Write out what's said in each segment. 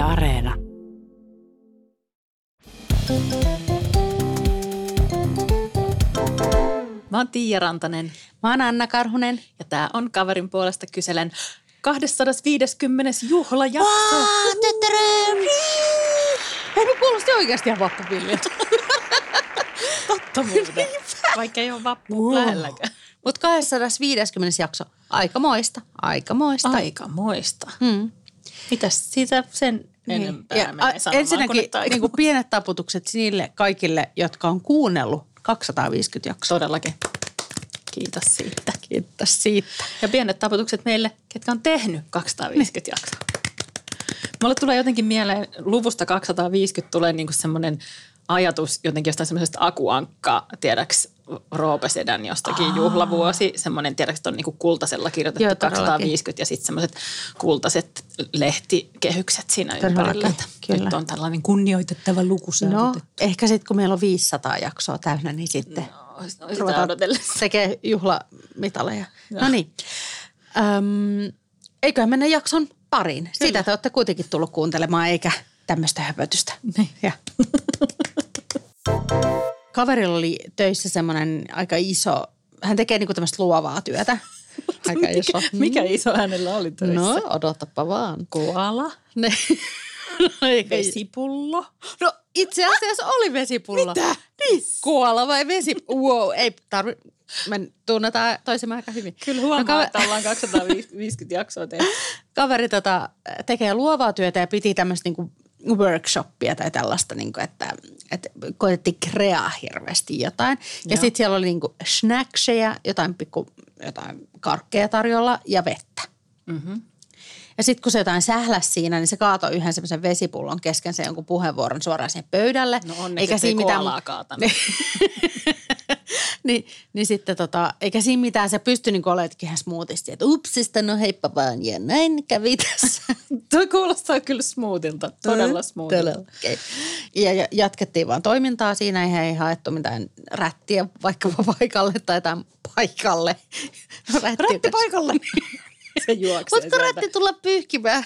Yle Areena. Mä oon Tiia Rantanen Mä oon Anna Karhunen. ja tää on kaverin puolesta kyselen 250. juhlajakso. Hei, me kuulosti oikeasti ihan vappupilliltä. Totta muuten. Vaikka ei ole vappu Wow. lähelläkään. Mutta 250 jakso. Aikamoista. Aikamoista. Aika moista. Mm. Mitäs siitä sen enempää Ja, menee sanomaan, ensinnäkin niin kuin pienet taputukset niille kaikille, jotka on kuunnellut 250 jaksoa. Todellakin. Kiitos siitä. Kiitos siitä. Ja pienet taputukset meille, ketkä on tehnyt 250 jaksoa. Mulle tulee jotenkin mieleen, luvusta 250 tulee niinku semmoinen ajatus jotenkin jostain semmoisesta akuankka, tiedäks Roope Sedän jostakin Aa. juhlavuosi. Semmoinen, tiedäks, että on niinku kultasella kirjoitettu Joo, Joo, todellakin. 250 ja sitten semmoiset kultaiset lehtikehykset siinä ympärillä. Kyllä. Nyt on tällainen kunnioitettava luku No, ehkä sitten kun meillä on 500 jaksoa täynnä, niin sitten No, sitä ruvetaan tekee juhlamitaleja. No niin. Öm, eiköhän mennä jakson pariin. Sitä te olette kuitenkin tullut kuuntelemaan, eikä tämmöistä höpötystä. Niin. Ja. Kaverilla oli töissä semmoinen aika iso, hän tekee niinku tämmöistä luovaa työtä. Aika iso. Mikä iso hänellä oli töissä? No, odotapa vaan. Koala, Ne. No, vesipullo. No itse asiassa oli vesipullo. Mitä? Niin, kuola vai vesi? Wow, ei tarvi. Me tunnetaan toisemme aika hyvin. Kyllä huomaa, No, kaver- että ollaan 250 jaksoa tehty. Kaveri tota, tekee luovaa työtä ja piti tämmöistä niinku workshoppia tai tällaista, niinku, että, että koetettiin kreaa hirveästi jotain. Ja sitten siellä oli niinku snackseja, jotain pikku, jotain karkkeja tarjolla ja vettä. Mm-hmm. Ja sitten kun se jotain sähläsi siinä, niin se kaatoi yhden semmoisen vesipullon kesken sen jonkun puheenvuoron suoraan siihen pöydälle. No onneksi, ettei koalaa kaatanut. niin, niin sitten tota, eikä siinä mitään, se pystyi niin olemaan ihan smoothisti, että upsista, no heippa vaan, ja näin kävi tässä. Tuo kuulostaa kyllä smoothilta, todella smoothilta. Todella. Okay. Ja, ja jatkettiin vaan toimintaa siinä, eihän ei haettu mitään rättiä vaikkapa paikalle tai jotain paikalle. Rätti paikalle. Se juoksee Voitko rätti tulla pyyhkimään?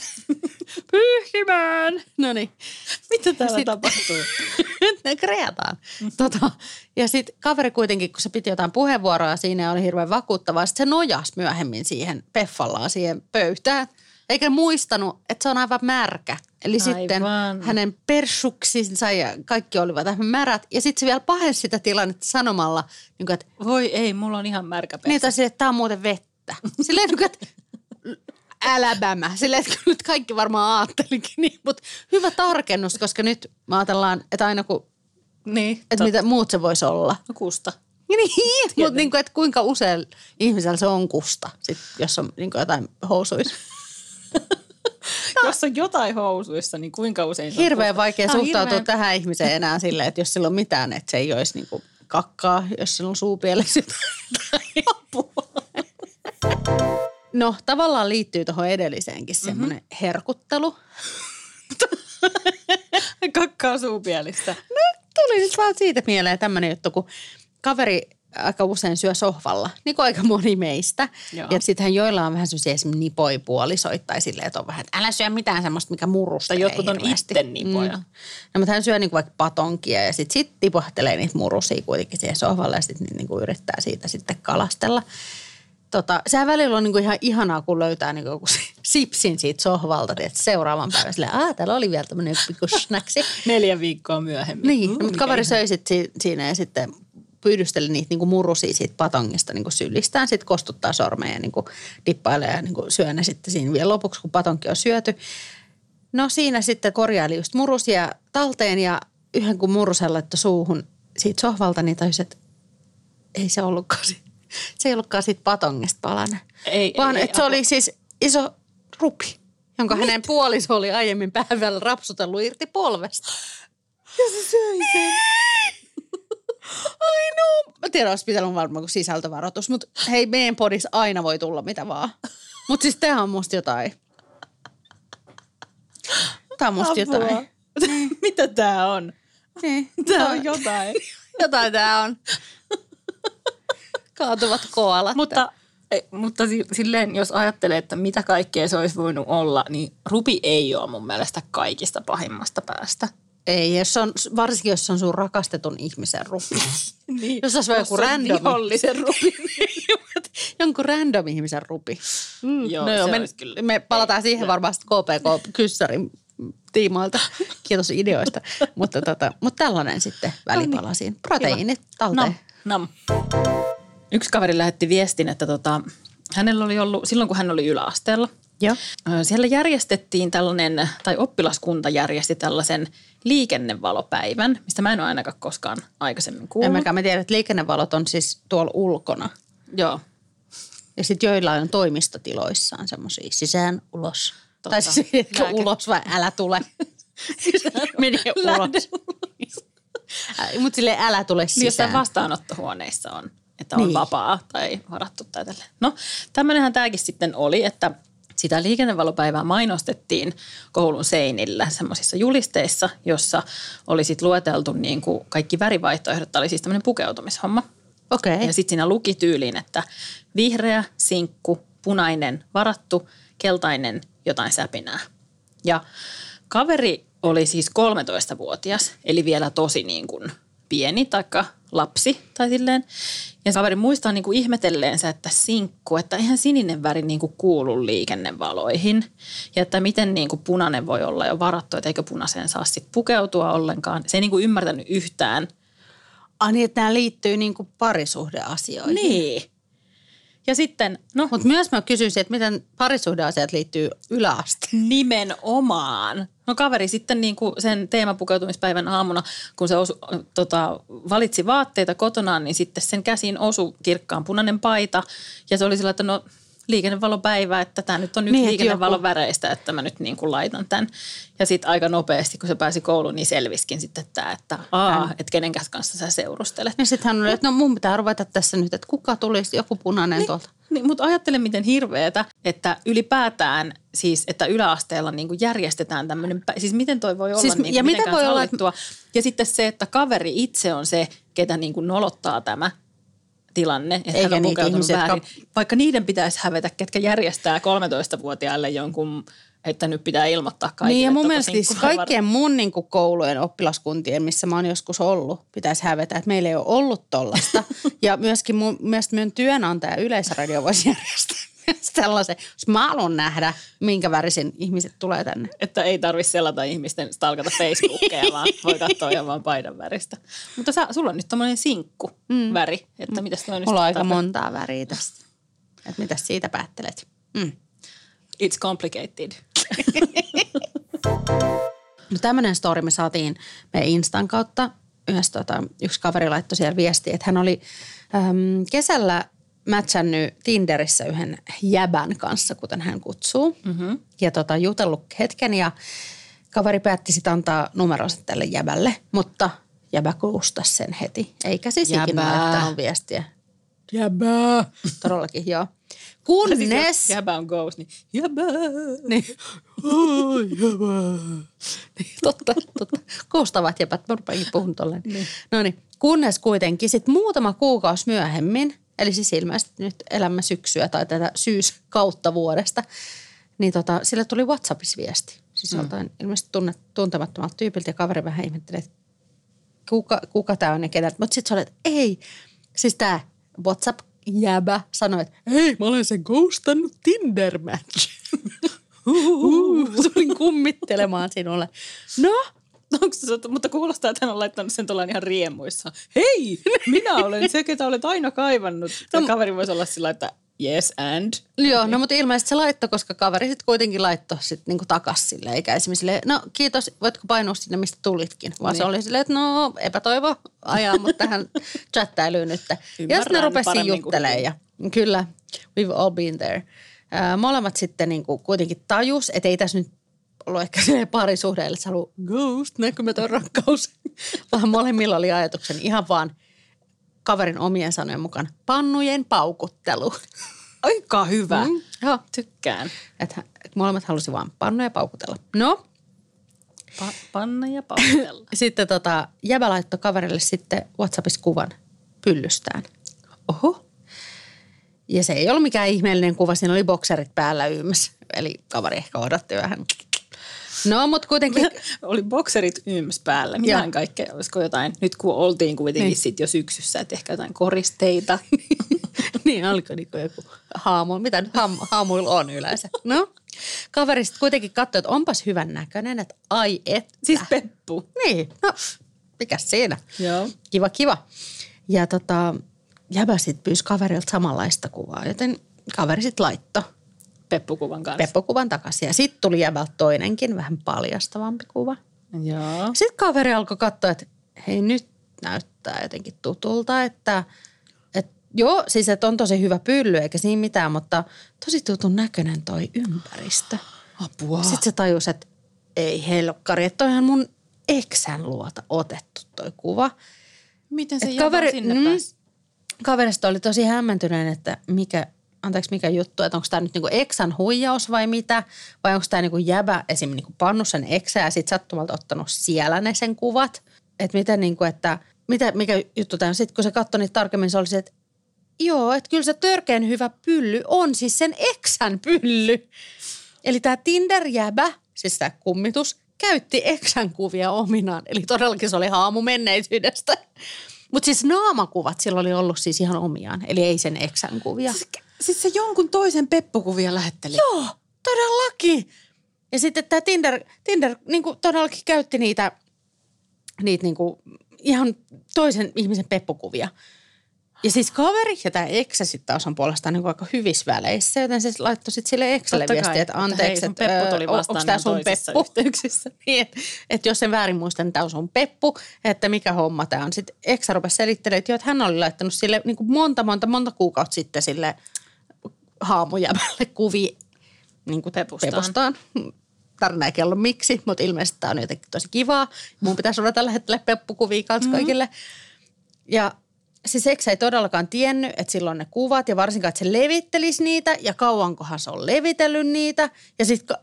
Pyyhkimään! No niin. Mitä täällä Sit- tapahtuu? ne kreataan. Tota, ja sitten kaveri kuitenkin, kun se piti jotain puheenvuoroa siinä oli hirveän vakuuttavaa, sit se nojasi myöhemmin siihen peffallaan siihen pöytään. Eikä muistanut, että se on aivan märkä. Eli Aivan. sitten hänen persuksinsa ja kaikki olivat vähän märät. Ja sitten se vielä pahensi sitä tilannetta sanomalla, niin että Voi ei, mulla on ihan märkä niin, pesä. tai silleen, että tämä on muuten vettä. Silleen, niin että Alabama. Silleen, että nyt kaikki varmaan ajattelikin niin, mutta hyvä tarkennus, koska nyt me ajatellaan, että aina kun, Niin, että mitä muut se voisi olla. No kusta. Niin, mutta niin kuin, että kuinka usein ihmisellä se on kusta, sit, jos on niin kuin jotain housuissa. Jos on jotain housuissa, niin kuinka usein se on Hirveän kusta? vaikea on suhtautua hirveän- tähän ihmiseen enää silleen, että jos sillä on mitään, että se ei olisi niin kuin kakkaa, jos sillä on suupielessä jotain apua. No tavallaan liittyy tuohon edelliseenkin semmoinen mm-hmm. herkuttelu. Kakkaa suupielistä. Tuli nyt vaan siitä mieleen tämmöinen juttu, kun kaveri aika usein syö sohvalla, niin kuin aika moni meistä. Joo. Ja sittenhän joilla on vähän semmoisia esimerkiksi nipoipuolisoita tai silleen, että on vähän, että älä syö mitään semmoista, mikä murustelee Tai jotkut on hirveästi. itse nipoja. Mm. No, mutta hän syö niin kuin vaikka patonkia ja sitten sit tipuhtelee niitä murusia kuitenkin siihen sohvalle ja sitten niin kuin yrittää siitä sitten kalastella. Tota, sehän välillä on niinku ihan ihanaa, kun löytää niinku joku sipsin siitä sohvalta, että seuraavan päivän silleen, aah, täällä oli vielä tämmöinen pikku snacksi. Neljä viikkoa myöhemmin. Niin, no, mutta kaveri söi sit si- siinä ja sitten pyydysteli niitä niinku murusia siitä patongista niinku sylistään. Sitten kostuttaa sormeja ja niinku dippailee ja niinku syö ne sitten siinä vielä lopuksi, kun patonki on syöty. No siinä sitten korjaili just murusia talteen ja yhden kun murusen laittoi suuhun siitä sohvalta, niin tajusi, että ei se ollutkaan siitä, se ei ollutkaan siitä patongista palanen. Ei, vaan ei, että se apua. oli siis iso rupi, jonka hänen puoliso oli aiemmin päivällä rapsutellut irti polvesta. Ja se söi sen. Ai no. Mä tiedän, olisi pitänyt varmaan kuin sisältövaroitus, mutta hei, meidän podissa aina voi tulla mitä vaan. Mutta siis tää on musta jotain. Tää on musta Apua. jotain. Mitä tää on? Niin. Tää on jotain. Jotain tää on. Kaatuvat koalat. Mutta Ei, mutta si- silleen, jos ajattelee, että mitä kaikkea se olisi voinut olla, niin Rupi ei ole mun mielestä kaikista pahimmasta päästä. Ei, jos on, varsinkin jos on sun rakastetun ihmisen rupi. Niin, Jos olisi joku random. vihollisen Rupi. Jonkun random ihmisen rupi. Mm. Joo, no joo, me, kyllä- me palataan siihen varmasti KPK-kyssärin tiimoilta. Kiitos ideoista. mutta, tota, mutta tällainen sitten välipala siinä. Proteiinit talteen. Nam. Nam. Yksi kaveri lähetti viestin, että tota, hänellä oli ollut, silloin kun hän oli yläasteella, Joo. siellä järjestettiin tällainen, tai oppilaskunta järjesti tällaisen liikennevalopäivän, mistä mä en ole ainakaan koskaan aikaisemmin kuullut. Emmekä me tiedä, että liikennevalot on siis tuolla ulkona. Joo, Ja sitten joilla on toimistotiloissaan semmoisia sisään, ulos. Totta. Tai siis Lääke- ulos vai älä tule. Mene ulos. Mutta sille älä tule Niin jossain sisään. vastaanottohuoneissa on, että on Niin. vapaa tai varattu tai tälleen. No, tämmöinenhän tämäkin sitten oli, että sitä liikennevalopäivää mainostettiin koulun seinillä semmoisissa julisteissa, jossa oli sitten lueteltu niin kuin kaikki värivaihtoehdot. Tämä oli siis tämmöinen pukeutumishomma. Okei. Ja sitten siinä luki tyyliin, että vihreä, sinkku, punainen, varattu, keltainen, jotain säpinää. Ja kaveri oli siis 13-vuotias, eli vielä tosi niin kuin pieni taikka lapsi tai silleen. Ja kaveri muistaa niin kuin ihmetelleensä, että sinkku, että eihän sininen väri niin kuin kuulu liikennevaloihin. Ja että miten niin kuin punainen voi olla jo varattu, että eikö punaiseen saa sitten pukeutua ollenkaan. Se ei niin kuin ymmärtänyt yhtään, Ah niin, että nämä liittyy niinku parisuhdeasioihin. Niin. Ja sitten, no Mutta myös mä kysyisin, että miten parisuhdeasiat liittyy yläasteen. nimenomaan. No kaveri sitten niin kuin sen teemapukeutumispäivän aamuna, kun se osu, tota, valitsi vaatteita kotonaan, niin sitten sen käsiin osui kirkkaan punainen paita. Ja se oli sillä, että no liikennevalopäivä, että tämä nyt on yksi Niin, niin, että liikennevalon joku- väreistä, että mä nyt niin kuin laitan tämän. Ja sitten aika nopeasti, kun se pääsi kouluun, niin selviskin sitten tämä, että aa, että kenen kanssa sä seurustelet. Ja sitten hän oli, että no mun pitää ruveta tässä nyt, että kuka tulisi, joku punainen niin. tuolta. Niin, mutta ajattele miten hirveetä, että ylipäätään siis, että yläasteella niin kuin järjestetään tämmöinen, siis miten toi voi olla Siis, niin ja mitenkään voi olla, sallittua. Ja sitten se, että kaveri itse on se, ketä niin kuin nolottaa tämä tilanne, että Eikä hän on niitä ihmisiä, väärin. jotka- Vaikka niiden pitäisi hävetä, ketkä järjestää 13-vuotiaille jonkun, että nyt pitää ilmoittaa kaikille. Niin ja mun mielestä siis kaikkien mun niin kuin koulujen oppilaskuntien, missä mä oon joskus ollut, pitäisi hävetä, että meillä ei ole ollut tollasta. ja myöskin mun mielestä työnantaja Yleisradio voisi järjestää myös tällaisen, jos mä haluan nähdä, minkä värisin ihmiset tulee tänne. Että ei tarvitse selata ihmisten stalkata Facebookia, vaan voi katsoa ihan vaan paidan väristä. Mutta sä, sulla on nyt tommonen sinkku mm. väri, että mitäs toi nyt Mulla on aika tarkoittaa? montaa väriä tästä. Että mitä siitä päättelet? Mm. It's complicated. No tämmöinen story me saatiin meidän Instan kautta. Yhdessä, tota, yksi kaveri laittoi siellä viestiä, että hän oli äm, kesällä mätsännyt Tinderissä yhden jäbän kanssa, kuten hän kutsuu. Mm-hmm. Ja tota, jutellut hetken ja kaveri päätti sitten antaa numeronsa tälle jäbälle, mutta jäbä kuustasi sen heti. Eikä siis ikinä Jäbää. laittanut viestiä. Jäbää. Todellakin, joo. Kunnes... Siis jäbä on ghost, niin jäbä. Niin. Oh, jäbä. Niin, totta, totta. Koostavat jäbät, mä rupeankin puhun tolleen. Niin. No niin, kunnes kuitenkin sitten muutama kuukausi myöhemmin, eli siis ilmeisesti nyt elämme syksyä tai tätä syyskautta vuodesta, niin tota, sille tuli WhatsAppissa viesti. Siis mm. joltain ilmeisesti tunne, tuntemattomalta tyypiltä ja kaveri vähän ihmetteli, että kuka, kuka tämä on ja ketä. Mutta sitten sä olet, ei, siis tämä WhatsApp jäbä sanoi, että hei, mä olen sen ghostannut Tinder match. Tulin kummittelemaan sinulle. No, Onko se, mutta kuulostaa, että hän on laittanut sen tuolla ihan riemuissa. Hei, minä olen se, ketä olet aina kaivannut. No, ja kaveri voisi olla sillä, että yes and. Joo, no mutta ilmeisesti se laittoi, koska kaveri sitten kuitenkin laittoi sit niinku takas sille, eikä esimerkiksi silleen, no kiitos, voitko painua sinne, mistä tulitkin. Vaan niin. se Niin. oli silleen, että no epätoivo ajaa mut tähän chattailuun nyt. ja sitten ne Ymmärrän rupesi juttelemaan ja kyllä, we've all been there. Ää, molemmat sitten niinku kuitenkin tajus, että ei tässä nyt ollut ehkä se parisuhde, että sä haluat ghost, näkymätön rakkaus, vaan molemmilla oli ajatuksen ihan vaan kaverin omien sanojen mukaan pannujen paukuttelu. Aika hyvä. Mm, joo, Tykkään. että molemmat halusi vaan pannuja paukutella. No, Pa- panna ja pautella. sitten tota, jäbä laittoi kaverille sitten WhatsAppissa kuvan pyllystään. Oho. Ja se ei ollut mikään ihmeellinen kuva, siinä oli bokserit päällä yms. Eli kaveri ehkä odotti vähän. No, mutta kuitenkin... oli bokserit yms päällä. Mitään kaikkea, olisiko jotain, nyt kun oltiin kuitenkin niin. sit jo syksyssä, että ehkä jotain koristeita. niin, oliko niin joku haamu, mitä nyt haam, haamuilla on yleensä. No, kaveri sitten kuitenkin katsoi, että onpas hyvän näköinen, että ai et. Siis peppu. Niin, no, mikä siinä. Joo. Kiva, kiva. Ja tota, jäbä sitten pyysi kaverilta samanlaista kuvaa, joten kaveri sitten laittoi Peppukuvan kanssa. Peppukuvan takaisin. Ja sitten tuli jäbältä toinenkin, vähän paljastavampi kuva. Joo. Sitten kaveri alkoi katsoa, että hei nyt näyttää jotenkin tutulta, että, että joo, siis että on tosi hyvä pylly eikä siinä mitään, mutta tosi tutun näköinen toi ympäristö. Apua. Sitten se tajusi, että ei helkkari, että toihan mun eksän luota otettu toi kuva. Miten se kaveri, sinne mm, pääsi? Kaverista oli tosi hämmentyneen, että mikä, anteeksi mikä juttu, että onko tämä nyt niinku eksän huijaus vai mitä, vai onko tämä niinku jäbä esim. Niinku pannut sen eksä ja sitten sattumalta ottanut siellä ne sen kuvat. Että miten niinku, että mitä, mikä juttu tämä on. Sitten kun se katsoi niitä tarkemmin, se oli se, että joo, että kyllä se törkeän hyvä pylly on siis sen eksän pylly. Eli tämä Tinder-jäbä, siis tämä kummitus, käytti eksän kuvia ominaan. Eli todellakin se oli haamu menneisyydestä. Mutta siis naamakuvat sillä oli ollut siis ihan omiaan, eli ei sen eksän kuvia. Siis, siis se jonkun toisen peppukuvia lähetteli? Joo, todellakin. Ja sitten tämä Tinder, Tinder niin kuin todellakin käytti niitä, niitä niin kuin ihan toisen ihmisen peppukuvia. Ja siis kaveri ja tämä eksä sitten taas on puolestaan niin aika hyvissä väleissä, joten se laittoi sitten sille eksälle viestiä, että anteeksi, että peppu tuli vastaan onko tämä sun peppu? Yhteyksissä. niin, että, että jos sen väärin muistan, niin tämä on sun peppu, että mikä homma tämä on. Sitten eksä rupesi selittelemään, että, jo, että hän oli laittanut sille niin kuin monta, monta, monta kuukautta sitten sille haamujämälle kuvi niin kuin pepustaan. pepustaan. Tarina ei kello miksi, mutta ilmeisesti tämä on jotenkin tosi kivaa. Mun pitäisi olla tällä hetkellä peppukuvia kanssa mm-hmm. kaikille. Ja se seksä ei todellakaan tiennyt, että silloin ne kuvat ja varsinkaan, että se levittelisi niitä ja kauankohan se on levitellyt niitä. Ja sitten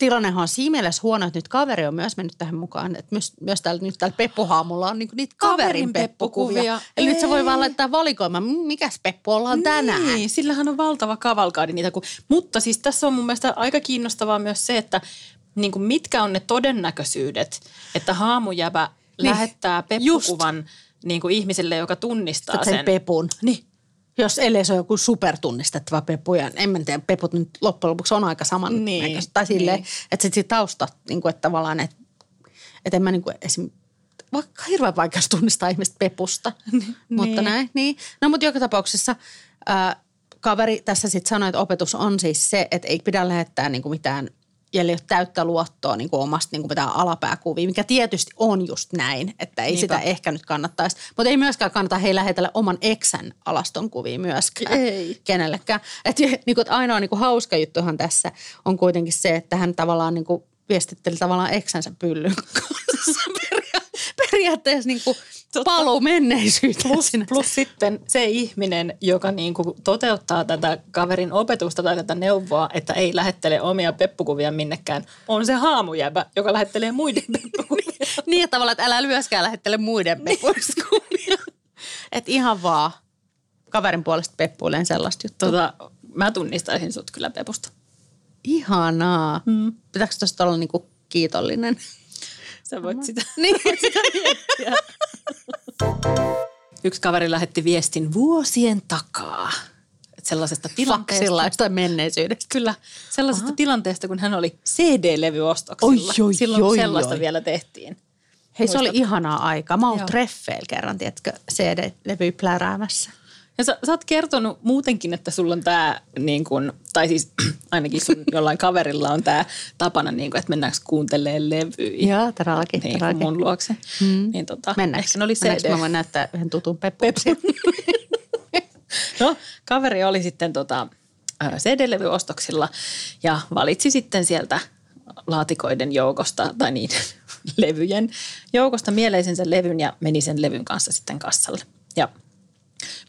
tilannehan on siinä mielessä huono, että nyt kaveri on myös mennyt tähän mukaan. Että myös, myös täällä, nyt täällä Peppuhaamulla on niinku niitä kaverin, kaverin peppukuvia. peppukuvia. Eli nyt se voi vaan laittaa valikoimaan, mikäs Peppu ollaan niin, tänään. Niin, sillähän on valtava kavalkaadi niitä. Kun, mutta siis tässä on mun mielestä aika kiinnostavaa myös se, että niin kuin mitkä on ne todennäköisyydet, että haamujävä niin, lähettää peppukuvan just niin kuin ihmiselle, joka tunnistaa sen. sen pepun. Niin. Jos ellei se on joku supertunnistettava pepu, ja en tiedä, peput nyt loppujen lopuksi on aika saman niin. Tai silleen, niin. että sitten tausta, niin kuin, että tavallaan, että, että en mä niin kuin esim, vaikka hirveän vaikea tunnistaa ihmistä pepusta, niin. mutta näin, niin. No mutta joka tapauksessa ää, kaveri tässä sitten sanoi, että opetus on siis se, että ei pidä lähettää niin kuin mitään ole täyttä luottoa niin kuin omasta niin kuin mitään alapääkuvia, mikä tietysti on just näin, että ei Niinpä. sitä ehkä nyt kannattaisi. Mutta ei myöskään kannata hei lähetellä oman eksän alaston kuvia myöskään ei. kenellekään. Et, niin kuin, ainoa niin kuin hauska juttuhan tässä on kuitenkin se, että hän tavallaan niin kuin viestitteli tavallaan eksänsä pyllyn kanssa periaatteessa niin kuin paluu menneisyyteen. Plus, plus sitten se ihminen, joka niin kuin toteuttaa tätä kaverin opetusta tai tätä neuvoa, että ei lähettele omia peppukuvia minnekään, on se haamujäbä, joka lähettelee muiden peppukuvia. niin, että tavallaan, että älä myöskään lähettele muiden peppukuvia. että ihan vaan kaverin puolesta peppuilen sellaista juttua. Tota, mä tunnistaisin sut kyllä pepusta. Ihanaa. Hmm. Pitääkö tuosta olla niinku kiitollinen? Sä voit sitä, niin. voit sitä miettiä. Yksi kaveri lähetti viestin vuosien takaa. sellaisesta tilanteesta. Faksilla menneisyydestä. Kyllä. Sellaisesta Aha. tilanteesta, kun hän oli CD-levyostoksilla. Oi, oi, Silloin oi, sellaista oi. vielä tehtiin. Hei, Muistatko? se oli ihanaa aikaa. Mä oon treffeillä kerran, tiedätkö, CD-levy pläräämässä. Ja sä, sä oot kertonut muutenkin, että sulla on tämä, niin kun, tai siis ainakin sun jollain kaverilla on tämä tapana, niin kun, että mennäänkö kuuntelemaan levyjä. Joo, todellakin. Niin, todellakin. mun luokse. Mm. Niin, tota, mennäänkö? Ehkä ne oli CD. Mä voin näyttää yhden tutun peppuksen. no, kaveri oli sitten tota, CD-levyostoksilla ja valitsi sitten sieltä laatikoiden joukosta, tai niin, levyjen joukosta mieleisensä levyn ja meni sen levyn kanssa sitten kassalle. Ja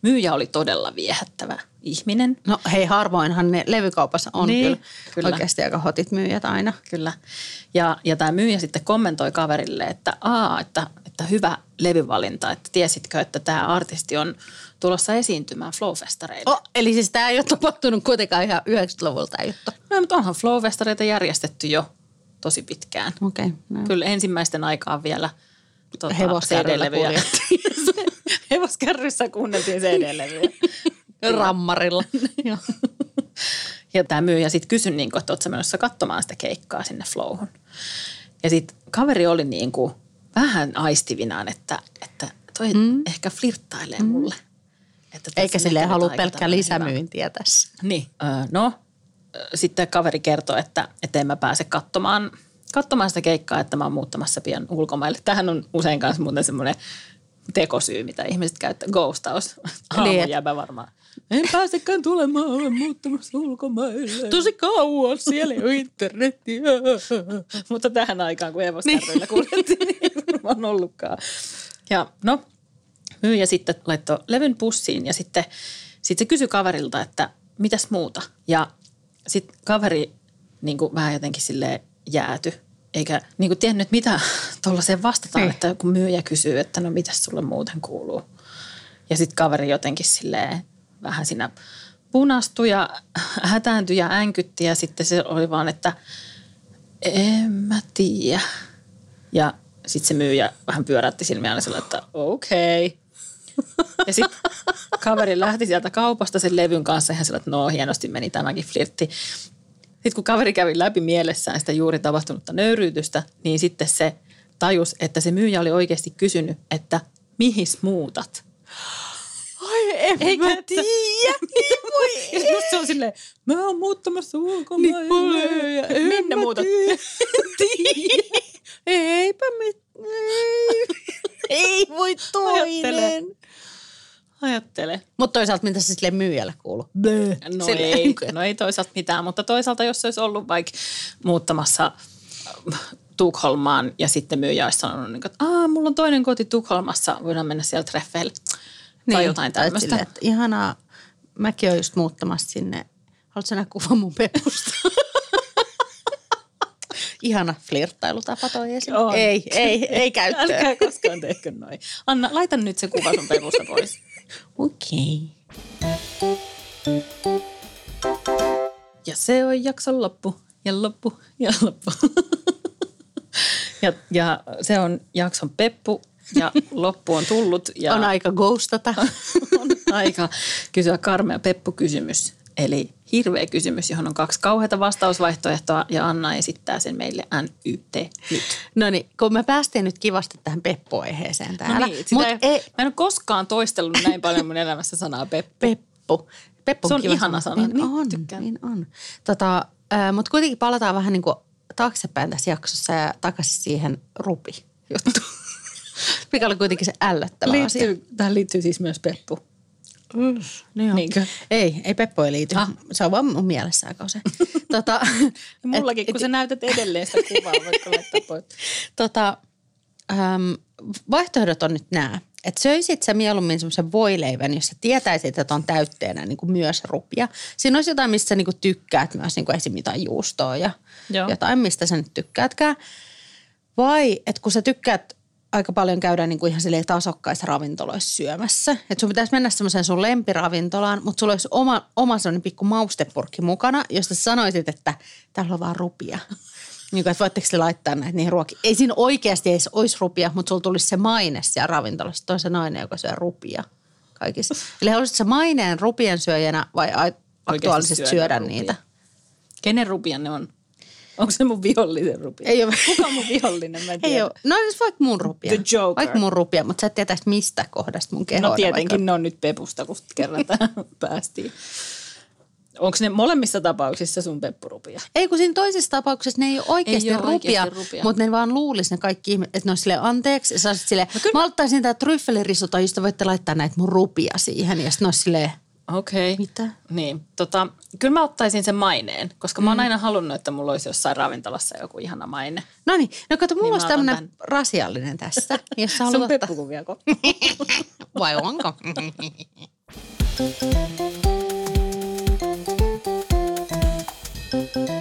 myyjä oli todella viehättävä ihminen. No hei, harvoinhan ne levykaupassa on Niin, kyllä, kyllä. oikeasti aika hotit myyjät aina. Kyllä. Ja, ja tämä myyjä sitten kommentoi kaverille, että aa, että, että hyvä levyvalinta, että tiesitkö, että tämä artisti on tulossa esiintymään Flowfestareille. Oh, eli siis tämä ei ole tapahtunut kuitenkaan ihan 90-luvulta tämä juttu. No mutta onhan Flowfestareita järjestetty jo tosi pitkään. Okei. Okay, no. Kyllä ensimmäisten aikaan vielä Hevoskärryllä CD-levyjä. Hevoskärryssä kuunneltiin CD-levyjä. Rammarilla. Joo. Ja tämä myyjä sitten kysyi, niin kuin, että ootko sä menossa katsomaan sitä keikkaa sinne flowhun. Ja sitten kaveri oli niin kuin vähän aistivinaan, että, että toi mm. ehkä flirttailee mm. mulle. Että tässä Eikä silleen ehkä halua pelkkää lisämyyntiä tässä. Hyvä. Niin, öö, no sitten kaveri kertoi, että, että en mä pääse katsomaan, katsomaan sitä keikkaa, että mä oon muuttamassa pian ulkomaille. Tähän on usein kanssa muuten semmoinen tekosyy, mitä ihmiset käyttää, ghostaus. Aamujäbä varmaan. En pääsekään tulemaan, olen muuttamassa ulkomaille. Tosi kauan, siellä ei ole internetiä. Mutta tähän aikaan, kun hevostarroilla kuljettiin, niin ei varmaan ollutkaan. Ja no, myyjä sitten laittoi levyn pussiin ja sitten, sitten se kysyi kaverilta, että mitäs muuta. Ja sitten kaveri niin kuin vähän jotenkin sille jääty, eikä niin kuin tiennyt, mitä tuollaiseen vastataan, Niin. että kun myyjä kysyy, että no mitäs sulle muuten kuuluu. Ja sitten kaveri jotenkin silleen vähän siinä punastui ja hätääntyi ja änkytti ja sitten se oli vaan, että en mä tiedä. Ja sitten se myyjä vähän pyörätti silmiään ja sanoi, että okei. Okay. Ja sitten kaveri lähti sieltä kaupasta sen levyn kanssa ja sanoi, että no hienosti meni tämäkin flirtti. Sitten kun kaveri kävi läpi mielessään sitä juuri tapahtunutta nöyryytystä, niin sitten se tajus, että se myyjä oli oikeasti kysynyt, että mihis muutat? Ai en Eikä mä tiedä. Niin voi Ja sit musta se on silleen, mä oon muuttamassa ulkomaille. Niin Minne muutat? Eipä me... Ei, ei voi toinen. Ajattele. Mutta toisaalta mitä se sille myyjälle kuuluu? No Silleen. ei, no ei toisaalta mitään, mutta toisaalta jos se olisi ollut vaikka muuttamassa äh, Tukholmaan ja sitten myyjä olisi sanonut, niin kuin, että Aa, mulla on toinen koti Tukholmassa, voidaan mennä siellä treffeille. tai jotain tai tämmöistä. että ihanaa, mäkin olen just muuttamassa sinne. Haluatko nähdä kuvan mun pepusta? Ihana flirttailutapa toi esiin. On. Ei, ei, ei käyttöön. Älkää koskaan tehkö noin. Anna, laita nyt se kuva sun pevusta pois. Okei. Ja se on jakson loppu ja loppu ja loppu. ja, ja se on jakson peppu ja loppu on tullut. Ja On aika ghostata. on aika kysyä karmea peppu-kysymys. Eli hirveä kysymys, johon on kaksi kauheata vastausvaihtoehtoa ja Anna esittää sen meille NYT nyt. No niin, kun me päästiin nyt kivasti tähän peppu-aiheeseen täällä. No niin, Mut ei, ei, Mä en ole koskaan toistellut näin paljon mun elämässä sanaa peppu. Peppu. Peppu Se on kiva ihana sana. Niin, Niin, on, tykkään. niin on. Tota, äh, Mutta kuitenkin palataan vähän niin kuin taaksepäin tässä jaksossa ja takaisin siihen rupi juttu. Mikä oli kuitenkin se ällöttävä asia. Liittyy, tähän liittyy siis myös peppu. No joo. Niinkö? Ei, ei Peppo ei liity. Ah. Se on vaan mun mielessä aika usein. tota, Ja mullakin, kun sä näytät edelleen sitä kuvaa, voitko laittaa pois. tota, äm, vaihtoehdot on nyt nämä. Että söisit sä mieluummin semmoisen voileivän, jos sä tietäisit, että on täytteenä niin kuin myös rupia. Siinä olisi jotain, mistä sä niin kuin tykkäät myös, niin kuin esim. jotain juustoa ja Joo. jotain, mistä sä nyt tykkäätkään. Vai, että kun sä tykkäät aika paljon käydä niin kuin ihan silleen tasokkaissa ravintoloissa syömässä. Että sun pitäisi mennä semmoiseen sun lempiravintolaan, mutta sulla olisi oma, oma semmoinen pikku maustepurkki mukana, josta sanoisit, että täällä on vaan rupia. Niin kuin, että voitteko te laittaa näitä niihin ruokiin. Ei siinä oikeasti edes olisi rupia, mutta sulla tulisi se maine siellä ravintolassa. Toi on se nainen, joka syö rupia kaikissa. Eli haluaisitko sä maineen rupien syöjänä vai aktuaalisesti syödä syödä rupia. niitä? Kenen rupia ne on? Onko se mun vihollinen rupia? Ei ole. Kuka on mun vihollinen? Mä en tiedä. Ei ole. No siis vaikka mun rupia. The Joker. Vaikka mun rupia, mutta sä et tietäisi mistä kohdasta mun kehoa. No tietenkin ne on nyt pepusta, kun kerran päästiin. Onko ne molemmissa tapauksissa sun peppurupia? Ei kun siinä toisessa tapauksessa ne ei ole oikeasti, Ei oo rupia, oikeasti rupia. mutta ne vaan luulisi ne kaikki ihmiset, että ne olisi silleen anteeksi. Ja sä olisit silleen, No kyllä- mä ottaisin tää tryffelirisota, josta voitte laittaa näitä mun rupia siihen. Ja sitten ne olisi silleen, Okei. Okay. Mitä? Niin, tota, kyllä mä ottaisin sen maineen, koska mm. mä oon mm. aina halunnut, että mulla olisi jossain ravintolassa joku ihana maine. No niin, no kato, mulla niin olisi tämmöinen tämän... rasiallinen tässä, jos sä haluat Sun Vai onko?